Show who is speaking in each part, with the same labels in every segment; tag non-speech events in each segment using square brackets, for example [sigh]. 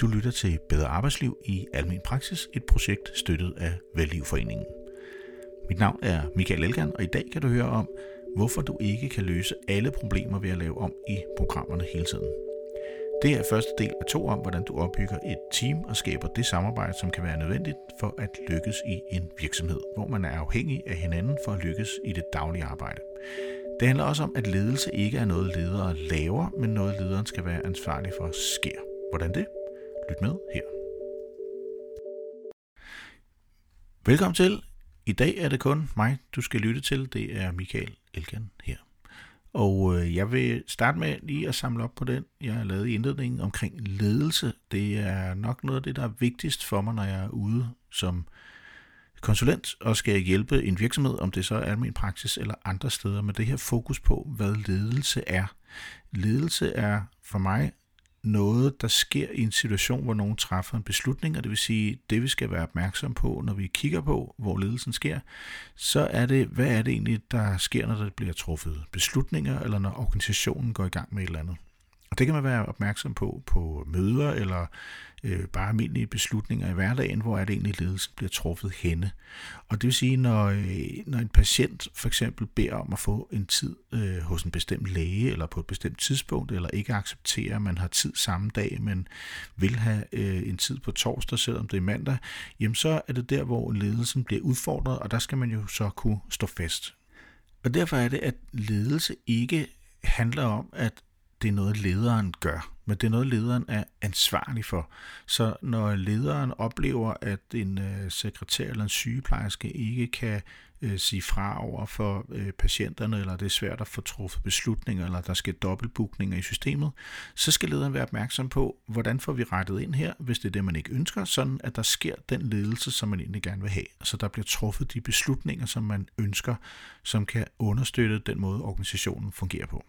Speaker 1: Du lytter til Bedre Arbejdsliv i Almen Praksis, et projekt støttet af Vældlivforeningen. Mit navn er Michael Elgan, og i dag kan du høre om, hvorfor du ikke kan løse alle problemer ved at lave om i programmerne hele tiden. Det er første del af to om, hvordan du opbygger et team og skaber det samarbejde, som kan være nødvendigt for at lykkes i en virksomhed, hvor man er afhængig af hinanden for at lykkes i det daglige arbejde. Det handler også om, at ledelse ikke er noget ledere laver, men noget lederen skal være ansvarlig for sker. Hvordan det? Lyt med her. Velkommen til. I dag er det kun mig, du skal lytte til. Det er Michael Elgan her. Og øh, jeg vil starte med lige at samle op på den, jeg har lavet i indledningen omkring ledelse. Det er nok noget af det, der er vigtigst for mig, når jeg er ude som konsulent og skal hjælpe en virksomhed, om det så er almen praksis eller andre steder, med det her fokus på, hvad ledelse er. Ledelse er for mig noget, der sker i en situation, hvor nogen træffer en beslutning, og det vil sige, det vi skal være opmærksom på, når vi kigger på, hvor ledelsen sker, så er det, hvad er det egentlig, der sker, når der bliver truffet beslutninger, eller når organisationen går i gang med et eller andet. Og det kan man være opmærksom på på møder eller øh, bare almindelige beslutninger i hverdagen, hvor er det egentlig, ledelsen bliver truffet henne. Og det vil sige, når, øh, når en patient for eksempel beder om at få en tid øh, hos en bestemt læge eller på et bestemt tidspunkt, eller ikke accepterer, at man har tid samme dag, men vil have øh, en tid på torsdag, selvom det er mandag, jamen så er det der, hvor ledelsen bliver udfordret, og der skal man jo så kunne stå fast. Og derfor er det, at ledelse ikke handler om, at det er noget, lederen gør, men det er noget, lederen er ansvarlig for. Så når lederen oplever, at en øh, sekretær eller en sygeplejerske ikke kan øh, sige fra over for øh, patienterne, eller det er svært at få truffet beslutninger, eller der skal dobbeltbookninger i systemet, så skal lederen være opmærksom på, hvordan får vi rettet ind her, hvis det er det, man ikke ønsker, sådan at der sker den ledelse, som man egentlig gerne vil have. Så der bliver truffet de beslutninger, som man ønsker, som kan understøtte den måde, organisationen fungerer på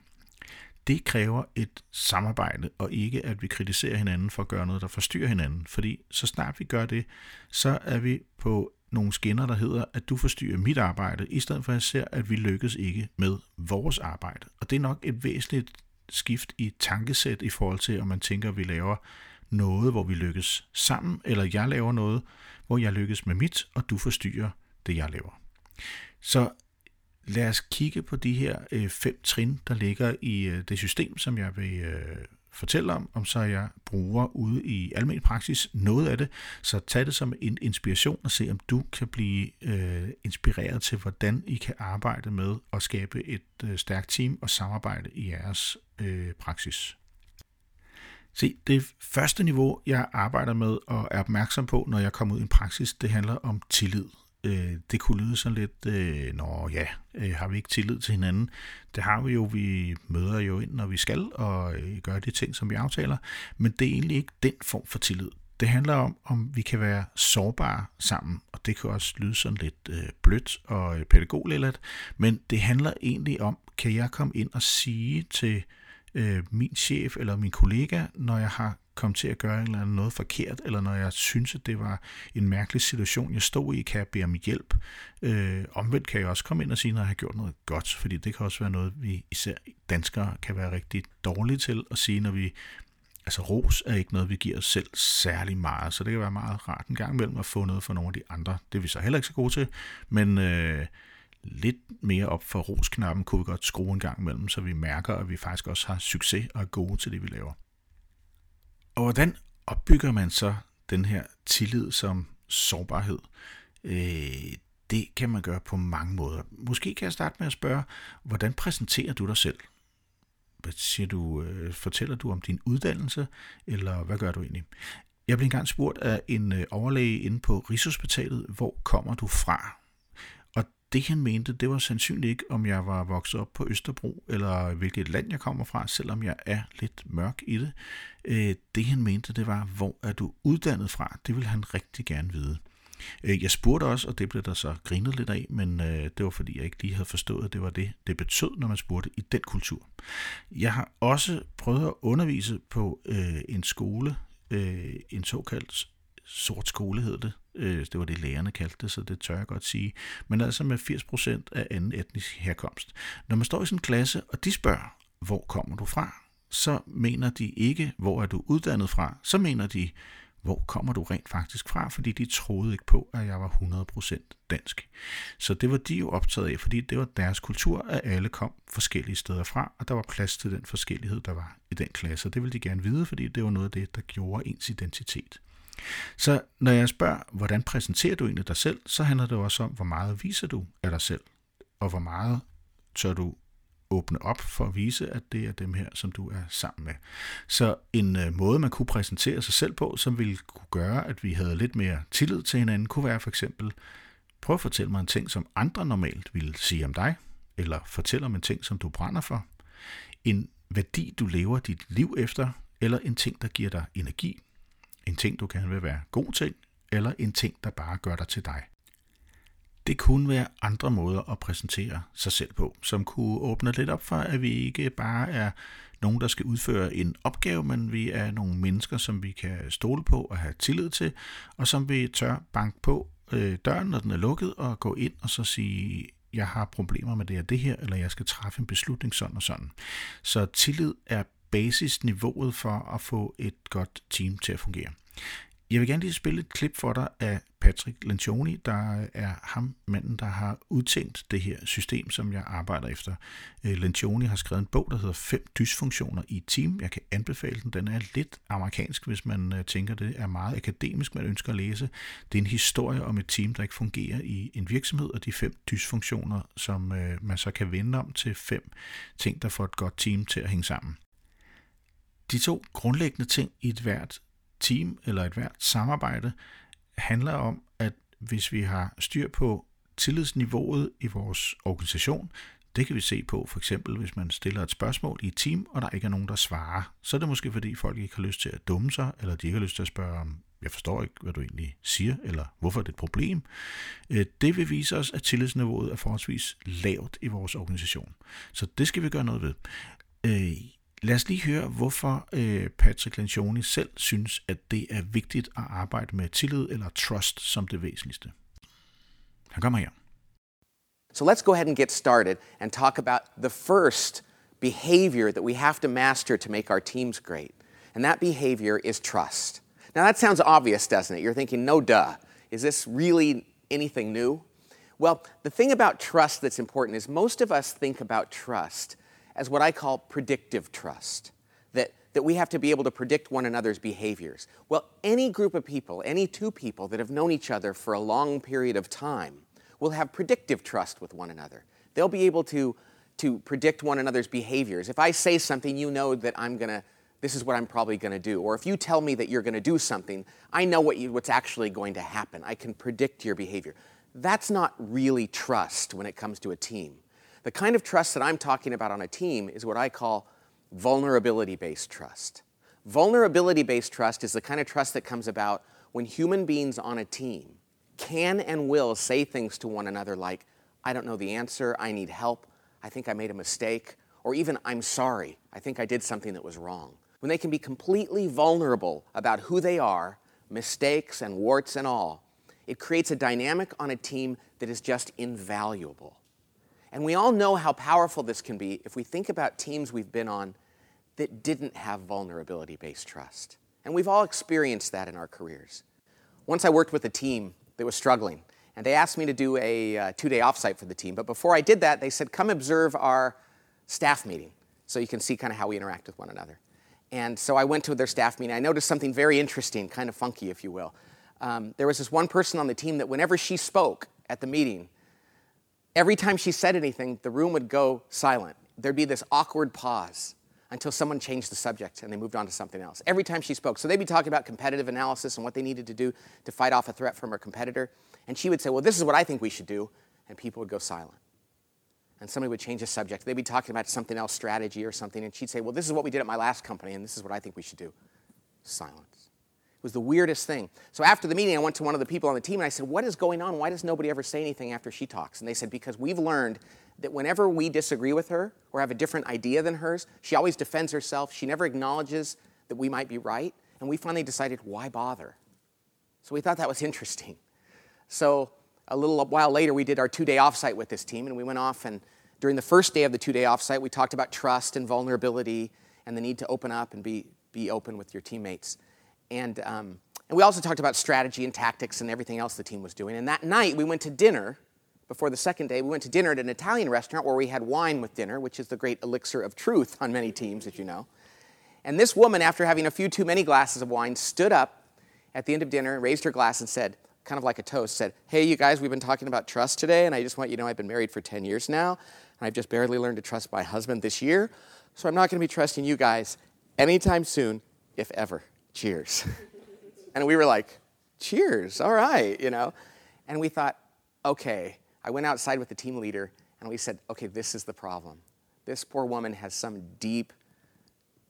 Speaker 1: det kræver et samarbejde, og ikke at vi kritiserer hinanden for at gøre noget, der forstyrrer hinanden. Fordi så snart vi gør det, så er vi på nogle skinner, der hedder, at du forstyrrer mit arbejde, i stedet for at jeg ser, at vi lykkes ikke med vores arbejde. Og det er nok et væsentligt skift i tankesæt i forhold til, om man tænker, at vi laver noget, hvor vi lykkes sammen, eller jeg laver noget, hvor jeg lykkes med mit, og du forstyrrer det, jeg laver. Så lad os kigge på de her øh, fem trin, der ligger i øh, det system, som jeg vil øh, fortælle om, om så jeg bruger ude i almindelig praksis noget af det. Så tag det som en inspiration og se, om du kan blive øh, inspireret til, hvordan I kan arbejde med at skabe et øh, stærkt team og samarbejde i jeres øh, praksis. Se, det første niveau, jeg arbejder med og er opmærksom på, når jeg kommer ud i en praksis, det handler om tillid øh, det kunne lyde sådan lidt, øh, nå ja, øh, har vi ikke tillid til hinanden? Det har vi jo, vi møder jo ind, når vi skal, og øh, gør de ting, som vi aftaler, men det er egentlig ikke den form for tillid. Det handler om, om vi kan være sårbare sammen, og det kan også lyde sådan lidt øh, blødt og øh, men det handler egentlig om, kan jeg komme ind og sige til øh, min chef eller min kollega, når jeg har kom til at gøre en eller anden noget forkert, eller når jeg synes, at det var en mærkelig situation, jeg stod i, kan jeg bede om hjælp. Øh, omvendt kan jeg også komme ind og sige, når jeg har gjort noget godt, fordi det kan også være noget, vi især danskere kan være rigtig dårlige til at sige, når vi Altså ros er ikke noget, vi giver os selv særlig meget, så det kan være meget rart en gang imellem at få noget for nogle af de andre. Det er vi så heller ikke så gode til, men øh, lidt mere op for rosknappen kunne vi godt skrue en gang imellem, så vi mærker, at vi faktisk også har succes og er gode til det, vi laver. Og hvordan opbygger man så den her tillid som sårbarhed? Øh, det kan man gøre på mange måder. Måske kan jeg starte med at spørge, hvordan præsenterer du dig selv? Hvad siger du, øh, fortæller du om din uddannelse, eller hvad gør du egentlig? Jeg blev engang spurgt af en øh, overlæge inde på Rigshospitalet, hvor kommer du fra? Det han mente, det var sandsynligt ikke, om jeg var vokset op på Østerbro, eller hvilket land jeg kommer fra, selvom jeg er lidt mørk i det. Øh, det han mente, det var, hvor er du uddannet fra? Det vil han rigtig gerne vide. Øh, jeg spurgte også, og det blev der så grinet lidt af, men øh, det var fordi, jeg ikke lige havde forstået, at det var det, det betød, når man spurgte i den kultur. Jeg har også prøvet at undervise på øh, en skole, øh, en såkaldt sort skole hed det. Øh, det var det, lærerne kaldte det, så det tør jeg godt sige. Men altså med 80% af anden etnisk herkomst. Når man står i sådan en klasse, og de spørger, hvor kommer du fra? så mener de ikke, hvor er du uddannet fra, så mener de, hvor kommer du rent faktisk fra, fordi de troede ikke på, at jeg var 100% dansk. Så det var de jo optaget af, fordi det var deres kultur, at alle kom forskellige steder fra, og der var plads til den forskellighed, der var i den klasse. Og det ville de gerne vide, fordi det var noget af det, der gjorde ens identitet. Så når jeg spørger, hvordan præsenterer du egentlig dig selv, så handler det også om, hvor meget viser du af dig selv, og hvor meget tør du åbne op for at vise, at det er dem her, som du er sammen med. Så en øh, måde, man kunne præsentere sig selv på, som ville kunne gøre, at vi havde lidt mere tillid til hinanden, kunne være for eksempel, prøv at fortælle mig en ting, som andre normalt ville sige om dig, eller fortæl om en ting, som du brænder for, en værdi, du lever dit liv efter, eller en ting, der giver dig energi, en ting, du gerne vil være god til, eller en ting, der bare gør dig til dig. Det kunne være andre måder at præsentere sig selv på, som kunne åbne lidt op for, at vi ikke bare er nogen, der skal udføre en opgave, men vi er nogle mennesker, som vi kan stole på og have tillid til, og som vi tør banke på øh, døren, når den er lukket, og gå ind og så sige, jeg har problemer med det her, det her, eller jeg skal træffe en beslutning sådan og sådan. Så tillid er basisniveauet for at få et godt team til at fungere. Jeg vil gerne lige spille et klip for dig af Patrick Lencioni, der er ham manden, der har udtænkt det her system, som jeg arbejder efter. Øh, Lencioni har skrevet en bog, der hedder Fem dysfunktioner i et team. Jeg kan anbefale den. Den er lidt amerikansk, hvis man øh, tænker, det er meget akademisk, man ønsker at læse. Det er en historie om et team, der ikke fungerer i en virksomhed, og de fem dysfunktioner, som øh, man så kan vende om til fem ting, der får et godt team til at hænge sammen. De to grundlæggende ting i et hvert team eller et hvert samarbejde handler om, at hvis vi har styr på tillidsniveauet i vores organisation, det kan vi se på for eksempel, hvis man stiller et spørgsmål i et team, og der ikke er nogen, der svarer. Så er det måske fordi folk ikke har lyst til at dumme sig, eller de ikke har lyst til at spørge om, jeg forstår ikke, hvad du egentlig siger, eller hvorfor er det et problem. Øh, det vil vise os, at tillidsniveauet er forholdsvis lavt i vores organisation. Så det skal vi gøre noget ved. Øh, Lad os lige høre, hvorfor øh, Patrick Lencioni selv synes, at det er vigtigt at arbejde med tillid eller trust som det væsentligste. Han kommer her.
Speaker 2: So let's go ahead and get started and talk about the first behavior that we have to master to make our teams great. And that behavior is trust. Now that sounds obvious, doesn't it? You're thinking, no duh. Is this really anything new? Well, the thing about trust that's important is most of us think about trust as what I call predictive trust, that, that we have to be able to predict one another's behaviors. Well, any group of people, any two people that have known each other for a long period of time, will have predictive trust with one another. They'll be able to, to predict one another's behaviors. If I say something, you know that I'm going to, this is what I'm probably going to do. Or if you tell me that you're going to do something, I know what you, what's actually going to happen. I can predict your behavior. That's not really trust when it comes to a team. The kind of trust that I'm talking about on a team is what I call vulnerability based trust. Vulnerability based trust is the kind of trust that comes about when human beings on a team can and will say things to one another like, I don't know the answer, I need help, I think I made a mistake, or even, I'm sorry, I think I did something that was wrong. When they can be completely vulnerable about who they are, mistakes and warts and all, it creates a dynamic on a team that is just invaluable. And we all know how powerful this can be if we think about teams we've been on that didn't have vulnerability based trust. And we've all experienced that in our careers. Once I worked with a team that was struggling, and they asked me to do a uh, two day offsite for the team. But before I did that, they said, come observe our staff meeting so you can see kind of how we interact with one another. And so I went to their staff meeting. I noticed something very interesting, kind of funky, if you will. Um, there was this one person on the team that whenever she spoke at the meeting, every time she said anything, the room would go silent. There'd be this awkward pause until someone changed the subject and they moved on to something else. Every time she spoke. So they'd be talking about competitive analysis and what they needed to do to fight off a threat from her competitor. And she would say, Well, this is what I think we should do. And people would go silent. And somebody would change the subject. They'd be talking about something else, strategy or something. And she'd say, Well, this is what we did at my last company, and this is what I think we should do. Silence. Was the weirdest thing. So after the meeting, I went to one of the people on the team and I said, What is going on? Why does nobody ever say anything after she talks? And they said, Because we've learned that whenever we disagree with her or have a different idea than hers, she always defends herself. She never acknowledges that we might be right. And we finally decided, Why bother? So we thought that was [laughs] interesting. So a little while later, we did our two day offsite with this team, and we went off and during the first day of the two day offsite, we talked about trust and vulnerability and the need to open up and be, be open with your teammates. And, um, and we also talked about strategy and tactics and everything else the team was doing. And that night, we went to dinner. Before the second day, we went to dinner at an Italian restaurant where we had wine with dinner, which is the great elixir of truth on many teams, as you know. And this woman, after having a few too many glasses of wine, stood up at the end of dinner, raised her glass, and said, kind of like a toast, said, Hey, you guys, we've been talking about trust today, and I just want you to know I've been married for 10 years now, and I've just barely learned to trust my husband this year, so I'm not going to be trusting you guys anytime soon, if ever. Cheers. [laughs] and we were like, Cheers, all right, you know. And we thought, okay. I went outside with the team leader, and we said, Okay, this is the problem. This poor woman has some deep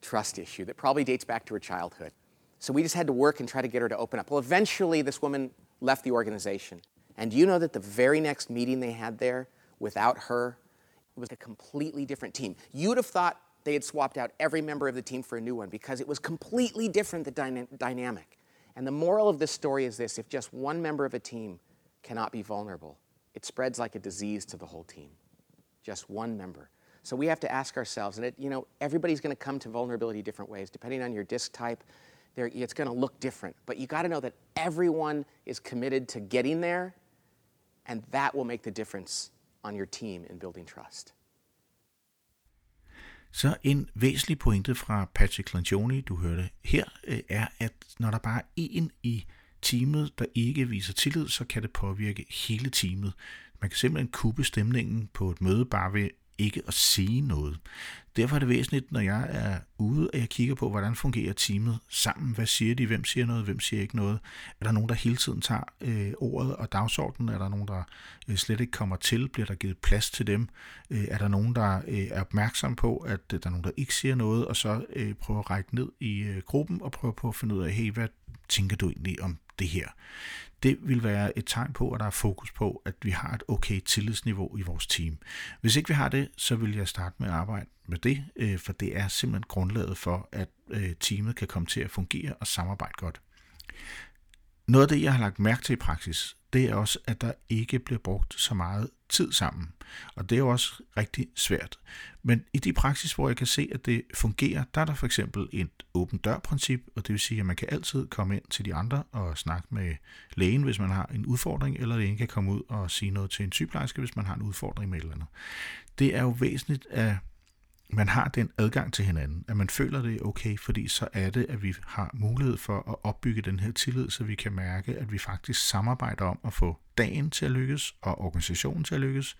Speaker 2: trust issue that probably dates back to her childhood. So we just had to work and try to get her to open up. Well, eventually, this woman left the organization. And you know that the very next meeting they had there, without her, it was a completely different team. You'd have thought they had swapped out every member of the team for a new one because it was completely different, the dyna- dynamic. And the moral of this story is this if just one member of a team cannot be vulnerable, it spreads like a disease to the whole team. Just one member. So we have to ask ourselves, and it, you know, everybody's going to come to vulnerability different ways, depending on your disc type. It's going to look different, but you got to know that everyone is committed to getting there, and that will make the difference on your team in building trust.
Speaker 1: Så en væsentlig pointe fra Patrick Lancioni, du hørte her, øh, er, at når der bare er en i teamet, der ikke viser tillid, så kan det påvirke hele teamet. Man kan simpelthen kuppe stemningen på et møde bare ved ikke at sige noget. Derfor er det væsentligt, når jeg er ude, at jeg kigger på, hvordan fungerer teamet sammen. Hvad siger de? Hvem siger noget? Hvem siger ikke noget? Er der nogen, der hele tiden tager øh, ordet og dagsordenen? Er der nogen, der øh, slet ikke kommer til? Bliver der givet plads til dem? Øh, er der nogen, der øh, er opmærksom på, at øh, der er nogen, der ikke siger noget, og så øh, prøver at række ned i øh, gruppen og prøver på at finde ud af, hey, hvad tænker du egentlig om det her? det vil være et tegn på, at der er fokus på, at vi har et okay tillidsniveau i vores team. Hvis ikke vi har det, så vil jeg starte med at arbejde med det, øh, for det er simpelthen grundlaget for, at øh, teamet kan komme til at fungere og samarbejde godt. Noget af det, jeg har lagt mærke til i praksis, det er også, at der ikke bliver brugt så meget tid sammen. Og det er jo også rigtig svært. Men i de praksis, hvor jeg kan se, at det fungerer, der er der for eksempel et åben dør-princip, og det vil sige, at man kan altid komme ind til de andre og snakke med lægen, hvis man har en udfordring, eller lægen kan komme ud og sige noget til en sygeplejerske, hvis man har en udfordring med et eller andet. Det er jo væsentligt, at man har den adgang til hinanden, at man føler det er okay, fordi så er det, at vi har mulighed for at opbygge den her tillid, så vi kan mærke, at vi faktisk samarbejder om at få dagen til at lykkes og organisationen til at lykkes,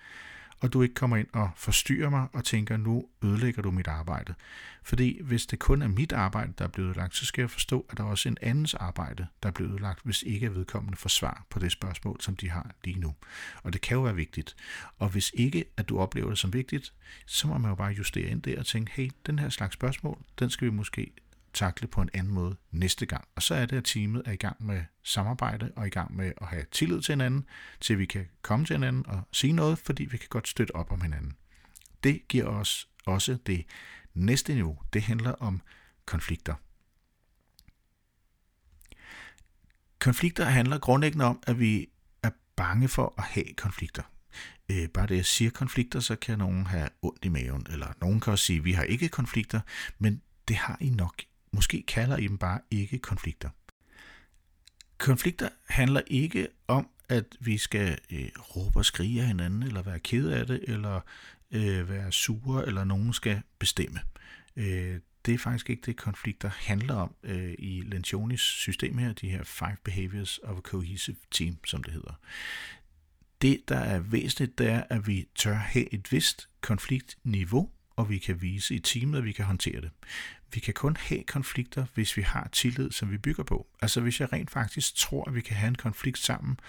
Speaker 1: og du ikke kommer ind og forstyrrer mig og tænker, nu ødelægger du mit arbejde. Fordi hvis det kun er mit arbejde, der er blevet ødelagt, så skal jeg forstå, at der er også en andens arbejde, der er blevet ødelagt, hvis ikke er vedkommende får svar på det spørgsmål, som de har lige nu. Og det kan jo være vigtigt. Og hvis ikke, at du oplever det som vigtigt, så må man jo bare justere ind der og tænke, hey, den her slags spørgsmål, den skal vi måske takle på en anden måde næste gang. Og så er det, at teamet er i gang med samarbejde og i gang med at have tillid til hinanden, til vi kan komme til hinanden og sige noget, fordi vi kan godt støtte op om hinanden. Det giver os også det næste niveau. Det handler om konflikter. Konflikter handler grundlæggende om, at vi er bange for at have konflikter. Øh, bare det, jeg siger konflikter, så kan nogen have ondt i maven, eller nogen kan også sige, at vi har ikke konflikter, men det har I nok Måske kalder I dem bare ikke konflikter. Konflikter handler ikke om, at vi skal øh, råbe og skrige af hinanden, eller være ked af det, eller øh, være sure, eller nogen skal bestemme. Øh, det er faktisk ikke det, konflikter handler om øh, i Lencioni's system her, de her five behaviors of a cohesive team, som det hedder. Det, der er væsentligt, det er, at vi tør have et vist konfliktniveau, og vi kan vise i teamet, at vi kan håndtere det vi kan kun have konflikter, hvis vi har tillid, som vi bygger på. Altså hvis jeg rent faktisk tror, at vi kan have en konflikt sammen,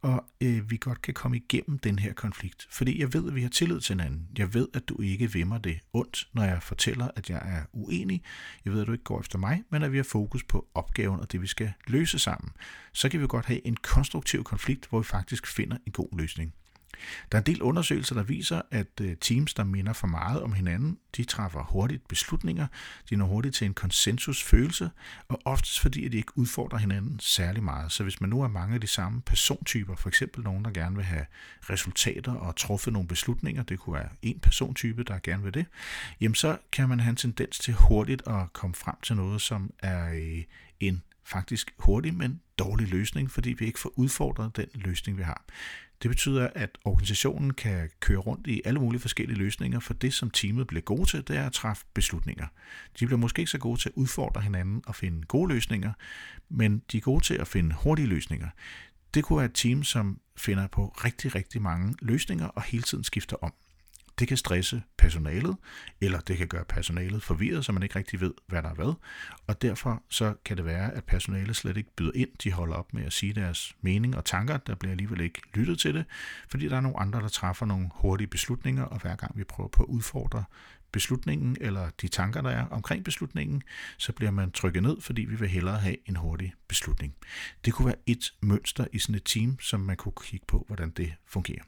Speaker 1: og øh, vi godt kan komme igennem den her konflikt. Fordi jeg ved, at vi har tillid til hinanden. Jeg ved, at du ikke vimmer det ondt, når jeg fortæller, at jeg er uenig. Jeg ved, at du ikke går efter mig, men at vi har fokus på opgaven og det, vi skal løse sammen. Så kan vi godt have en konstruktiv konflikt, hvor vi faktisk finder en god løsning. Der er en del undersøgelser, der viser, at øh, teams, der minder for meget om hinanden, de træffer hurtigt beslutninger, de når hurtigt til en konsensusfølelse, og oftest fordi, at de ikke udfordrer hinanden særlig meget. Så hvis man nu er mange af de samme persontyper, for eksempel nogen, der gerne vil have resultater og truffet nogle beslutninger, det kunne være en persontype, der gerne vil det, jamen så kan man have en tendens til hurtigt at komme frem til noget, som er øh, en faktisk hurtig, men dårlig løsning, fordi vi ikke får udfordret den løsning, vi har. Det betyder, at organisationen kan køre rundt i alle mulige forskellige løsninger, for det, som teamet bliver gode til, det er at træffe beslutninger. De bliver måske ikke så gode til at udfordre hinanden og finde gode løsninger, men de er gode til at finde hurtige løsninger. Det kunne være et team, som finder på rigtig, rigtig mange løsninger og hele tiden skifter om. Det kan stresse personalet, eller det kan gøre personalet forvirret, så man ikke rigtig ved, hvad der er hvad. Og derfor så kan det være, at personalet slet ikke byder ind. De holder op med at sige deres mening og tanker. Der bliver alligevel ikke lyttet til det, fordi der er nogle andre, der træffer nogle hurtige beslutninger, og hver gang vi prøver på at udfordre beslutningen eller de tanker, der er omkring beslutningen, så bliver man trykket ned, fordi vi vil hellere have en hurtig beslutning. Det kunne være et mønster i sådan et team, som man kunne kigge på, hvordan det fungerer.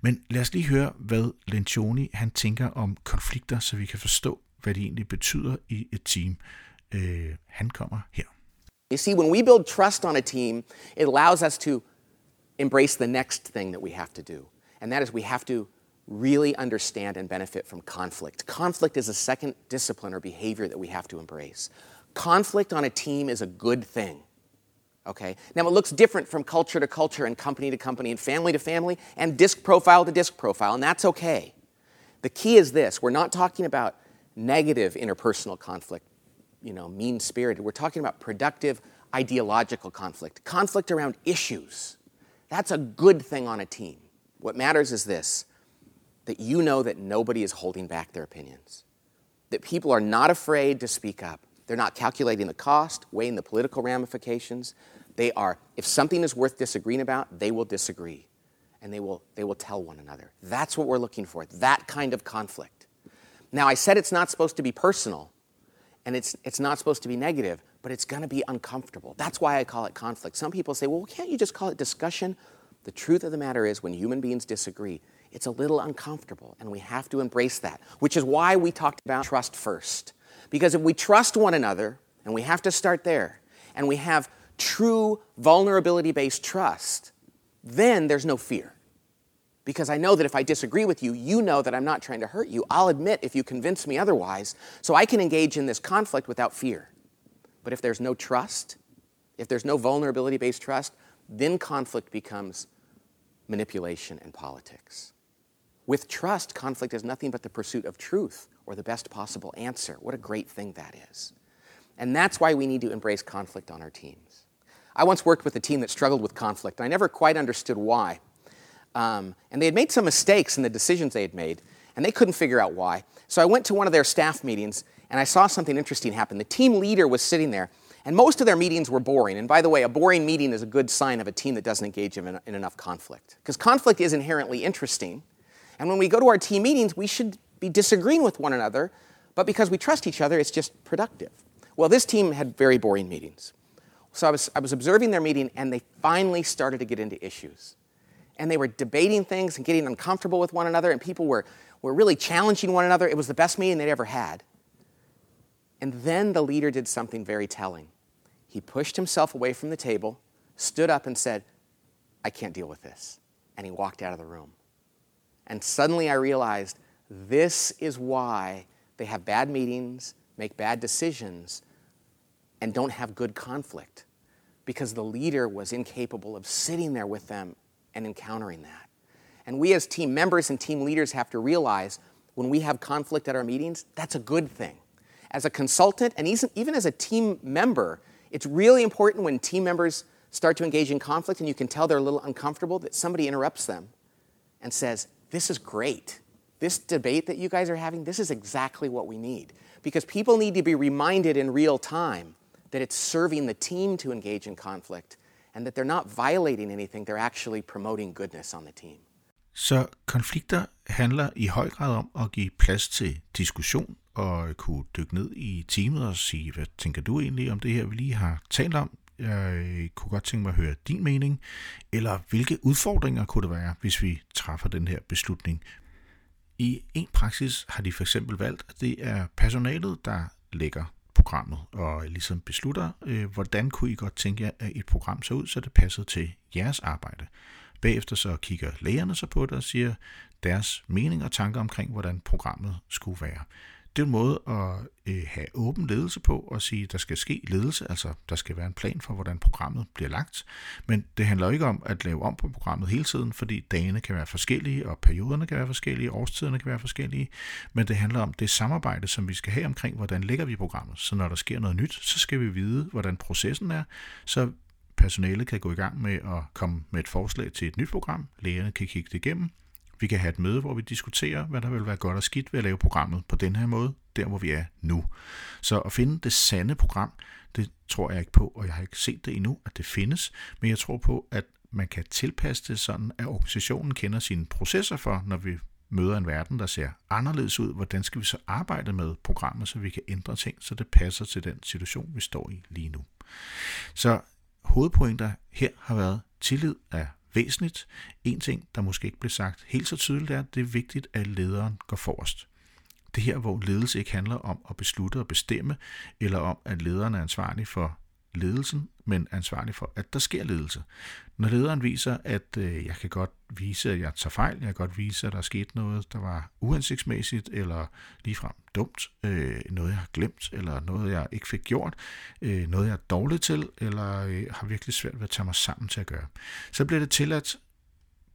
Speaker 1: Men lad os lige høre, hvad Lencioni han tænker om konflikter, så vi kan forstå, hvad det egentlig betyder i et team. Øh, han kommer her.
Speaker 2: You see, when we build trust on a team, it allows us to embrace the next thing that we have to do. And that is we have to really understand and benefit from conflict. Conflict is a second discipline or behavior that we have to embrace. Conflict on a team is a good thing. Okay? Now, it looks different from culture to culture and company to company and family to family and disc profile to disc profile, and that's okay. The key is this we're not talking about negative interpersonal conflict, you know, mean spirited. We're talking about productive ideological conflict, conflict around issues. That's a good thing on a team. What matters is this that you know that nobody is holding back their opinions, that people are not afraid to speak up. They're not calculating the cost, weighing the political ramifications. They are, if something is worth disagreeing about, they will disagree and they will, they will tell one another. That's what we're looking for, that kind of conflict. Now, I said it's not supposed to be personal and it's, it's not supposed to be negative, but it's going to be uncomfortable. That's why I call it conflict. Some people say, well, can't you just call it discussion? The truth of the matter is, when human beings disagree, it's a little uncomfortable, and we have to embrace that, which is why we talked about trust first. Because if we trust one another, and we have to start there, and we have true vulnerability based trust, then there's no fear. Because I know that if I disagree with you, you know that I'm not trying to hurt you. I'll admit if you convince me otherwise, so I can engage in this conflict without fear. But if there's no trust, if there's no vulnerability based trust, then conflict becomes manipulation and politics. With trust, conflict is nothing but the pursuit of truth or the best possible answer. What a great thing that is. And that's why we need to embrace conflict on our teams. I once worked with a team that struggled with conflict, and I never quite understood why. Um, and they had made some mistakes in the decisions they had made, and they couldn't figure out why. So I went to one of their staff meetings, and I saw something interesting happen. The team leader was sitting there, and most of their meetings were boring. And by the way, a boring meeting is a good sign of a team that doesn't engage in, in enough conflict. Because conflict is inherently interesting, and when we go to our team meetings, we should be disagreeing with one another, but because we trust each other, it's just productive. Well, this team had very boring meetings. So I was, I was observing their meeting, and they finally started to get into issues. And they were debating things and getting uncomfortable with one another, and people were, were really challenging one another. It was the best meeting they'd ever had. And then the leader did something very telling. He pushed himself away from the table, stood up, and said, I can't deal with this. And he walked out of the room. And suddenly I realized this is why they have bad meetings, make bad decisions, and don't have good conflict. Because the leader was incapable of sitting there with them and encountering that. And we, as team members and team leaders, have to realize when we have conflict at our meetings, that's a good thing. As a consultant, and even as a team member, it's really important when team members start to engage in conflict and you can tell they're a little uncomfortable that somebody interrupts them and says, this is great. This debate that you guys are having, this is exactly what we need. Because people need to be reminded in real time that it's serving the team to engage in conflict and that they're not violating anything, they're actually promoting goodness on the team.
Speaker 1: Så konflikter handler i høj grad om at give plads til diskussion og kunne dykke ned i teamet og sige, hvad tænker du egentlig om det her, vi lige har talt om? Jeg øh, kunne godt tænke mig at høre din mening, eller hvilke udfordringer kunne det være, hvis vi træffer den her beslutning. I en praksis har de for eksempel valgt, at det er personalet, der lægger programmet og ligesom beslutter, øh, hvordan kunne I godt tænke jer, at et program så ud, så det passede til jeres arbejde. Bagefter så kigger lægerne så på det og siger deres mening og tanker omkring, hvordan programmet skulle være. Det er en måde at øh, have åben ledelse på og sige, at der skal ske ledelse, altså der skal være en plan for, hvordan programmet bliver lagt. Men det handler ikke om at lave om på programmet hele tiden, fordi dagene kan være forskellige, og perioderne kan være forskellige, årstiderne kan være forskellige. Men det handler om det samarbejde, som vi skal have omkring, hvordan lægger vi programmet. Så når der sker noget nyt, så skal vi vide, hvordan processen er, så personalet kan gå i gang med at komme med et forslag til et nyt program. Lægerne kan kigge det igennem, vi kan have et møde, hvor vi diskuterer, hvad der vil være godt og skidt ved at lave programmet på den her måde, der hvor vi er nu. Så at finde det sande program, det tror jeg ikke på, og jeg har ikke set det endnu, at det findes, men jeg tror på, at man kan tilpasse det sådan, at organisationen kender sine processer for, når vi møder en verden, der ser anderledes ud, hvordan skal vi så arbejde med programmet, så vi kan ændre ting, så det passer til den situation, vi står i lige nu. Så hovedpointer her har været, tillid er væsentligt. En ting, der måske ikke blev sagt helt så tydeligt, er, at det er vigtigt, at lederen går forrest. Det her, hvor ledelse ikke handler om at beslutte og bestemme, eller om, at lederen er ansvarlig for ledelsen, men ansvarlig for, at der sker ledelse. Når lederen viser, at øh, jeg kan godt vise, at jeg tager fejl, jeg kan godt vise, at der er sket noget, der var uhensigtsmæssigt, eller ligefrem dumt, øh, noget jeg har glemt, eller noget jeg ikke fik gjort, øh, noget jeg er dårlig til, eller øh, har virkelig svært ved at tage mig sammen til at gøre. Så bliver det tilladt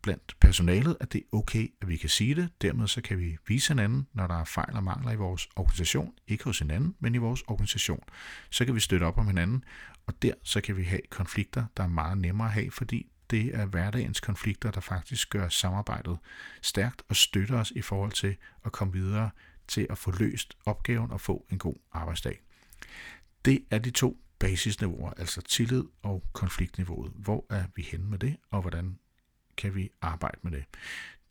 Speaker 1: blandt personalet, at det er okay, at vi kan sige det. Dermed så kan vi vise hinanden, når der er fejl og mangler i vores organisation. Ikke hos hinanden, men i vores organisation. Så kan vi støtte op om hinanden, og der så kan vi have konflikter, der er meget nemmere at have, fordi det er hverdagens konflikter, der faktisk gør samarbejdet stærkt og støtter os i forhold til at komme videre til at få løst opgaven og få en god arbejdsdag. Det er de to basisniveauer, altså tillid og konfliktniveauet. Hvor er vi henne med det, og hvordan kan vi arbejde med det.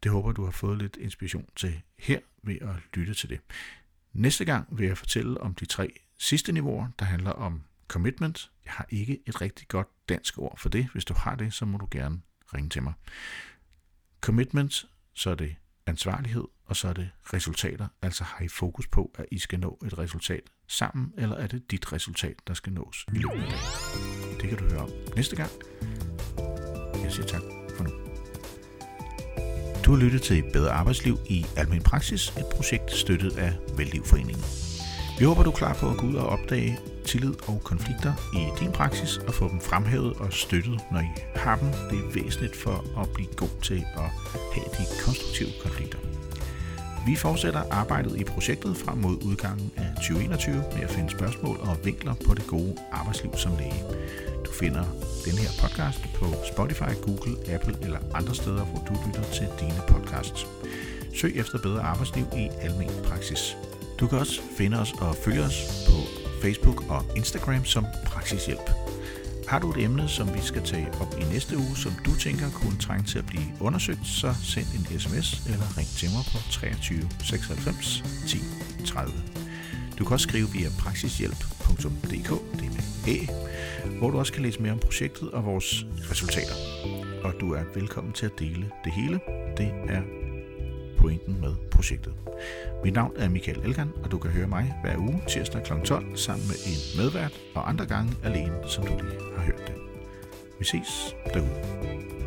Speaker 1: Det håber du har fået lidt inspiration til her ved at lytte til det. Næste gang vil jeg fortælle om de tre sidste niveauer, der handler om commitment. Jeg har ikke et rigtig godt dansk ord for det. Hvis du har det, så må du gerne ringe til mig. Commitment, så er det ansvarlighed, og så er det resultater. Altså har I fokus på, at I skal nå et resultat sammen, eller er det dit resultat, der skal nås i løbet af dagen? Det kan du høre om næste gang. Jeg siger tak for nu. Du har lyttet til Bedre Arbejdsliv i Almen Praksis, et projekt støttet af Vældlivforeningen. Vi håber, du er klar på at gå ud og opdage tillid og konflikter i din praksis og få dem fremhævet og støttet, når I har dem. Det er væsentligt for at blive god til at have de konstruktive konflikter. Vi fortsætter arbejdet i projektet frem mod udgangen af 2021 med at finde spørgsmål og vinkler på det gode arbejdsliv som læge. Finder den her podcast på Spotify, Google, Apple eller andre steder, hvor du lytter til dine podcasts. Søg efter bedre arbejdsliv i almen praksis. Du kan også finde os og følge os på Facebook og Instagram som Praksishjælp. Har du et emne, som vi skal tage op i næste uge, som du tænker kunne trænge til at blive undersøgt, så send en sms eller ring til mig på 23 96 10 30. Du kan også skrive via praksishjælp.dk, det er med A, hvor du også kan læse mere om projektet og vores resultater. Og du er velkommen til at dele det hele. Det er pointen med projektet. Mit navn er Michael Elgan, og du kan høre mig hver uge tirsdag kl. 12 sammen med en medvært og andre gange alene, som du lige har hørt det. Vi ses derude.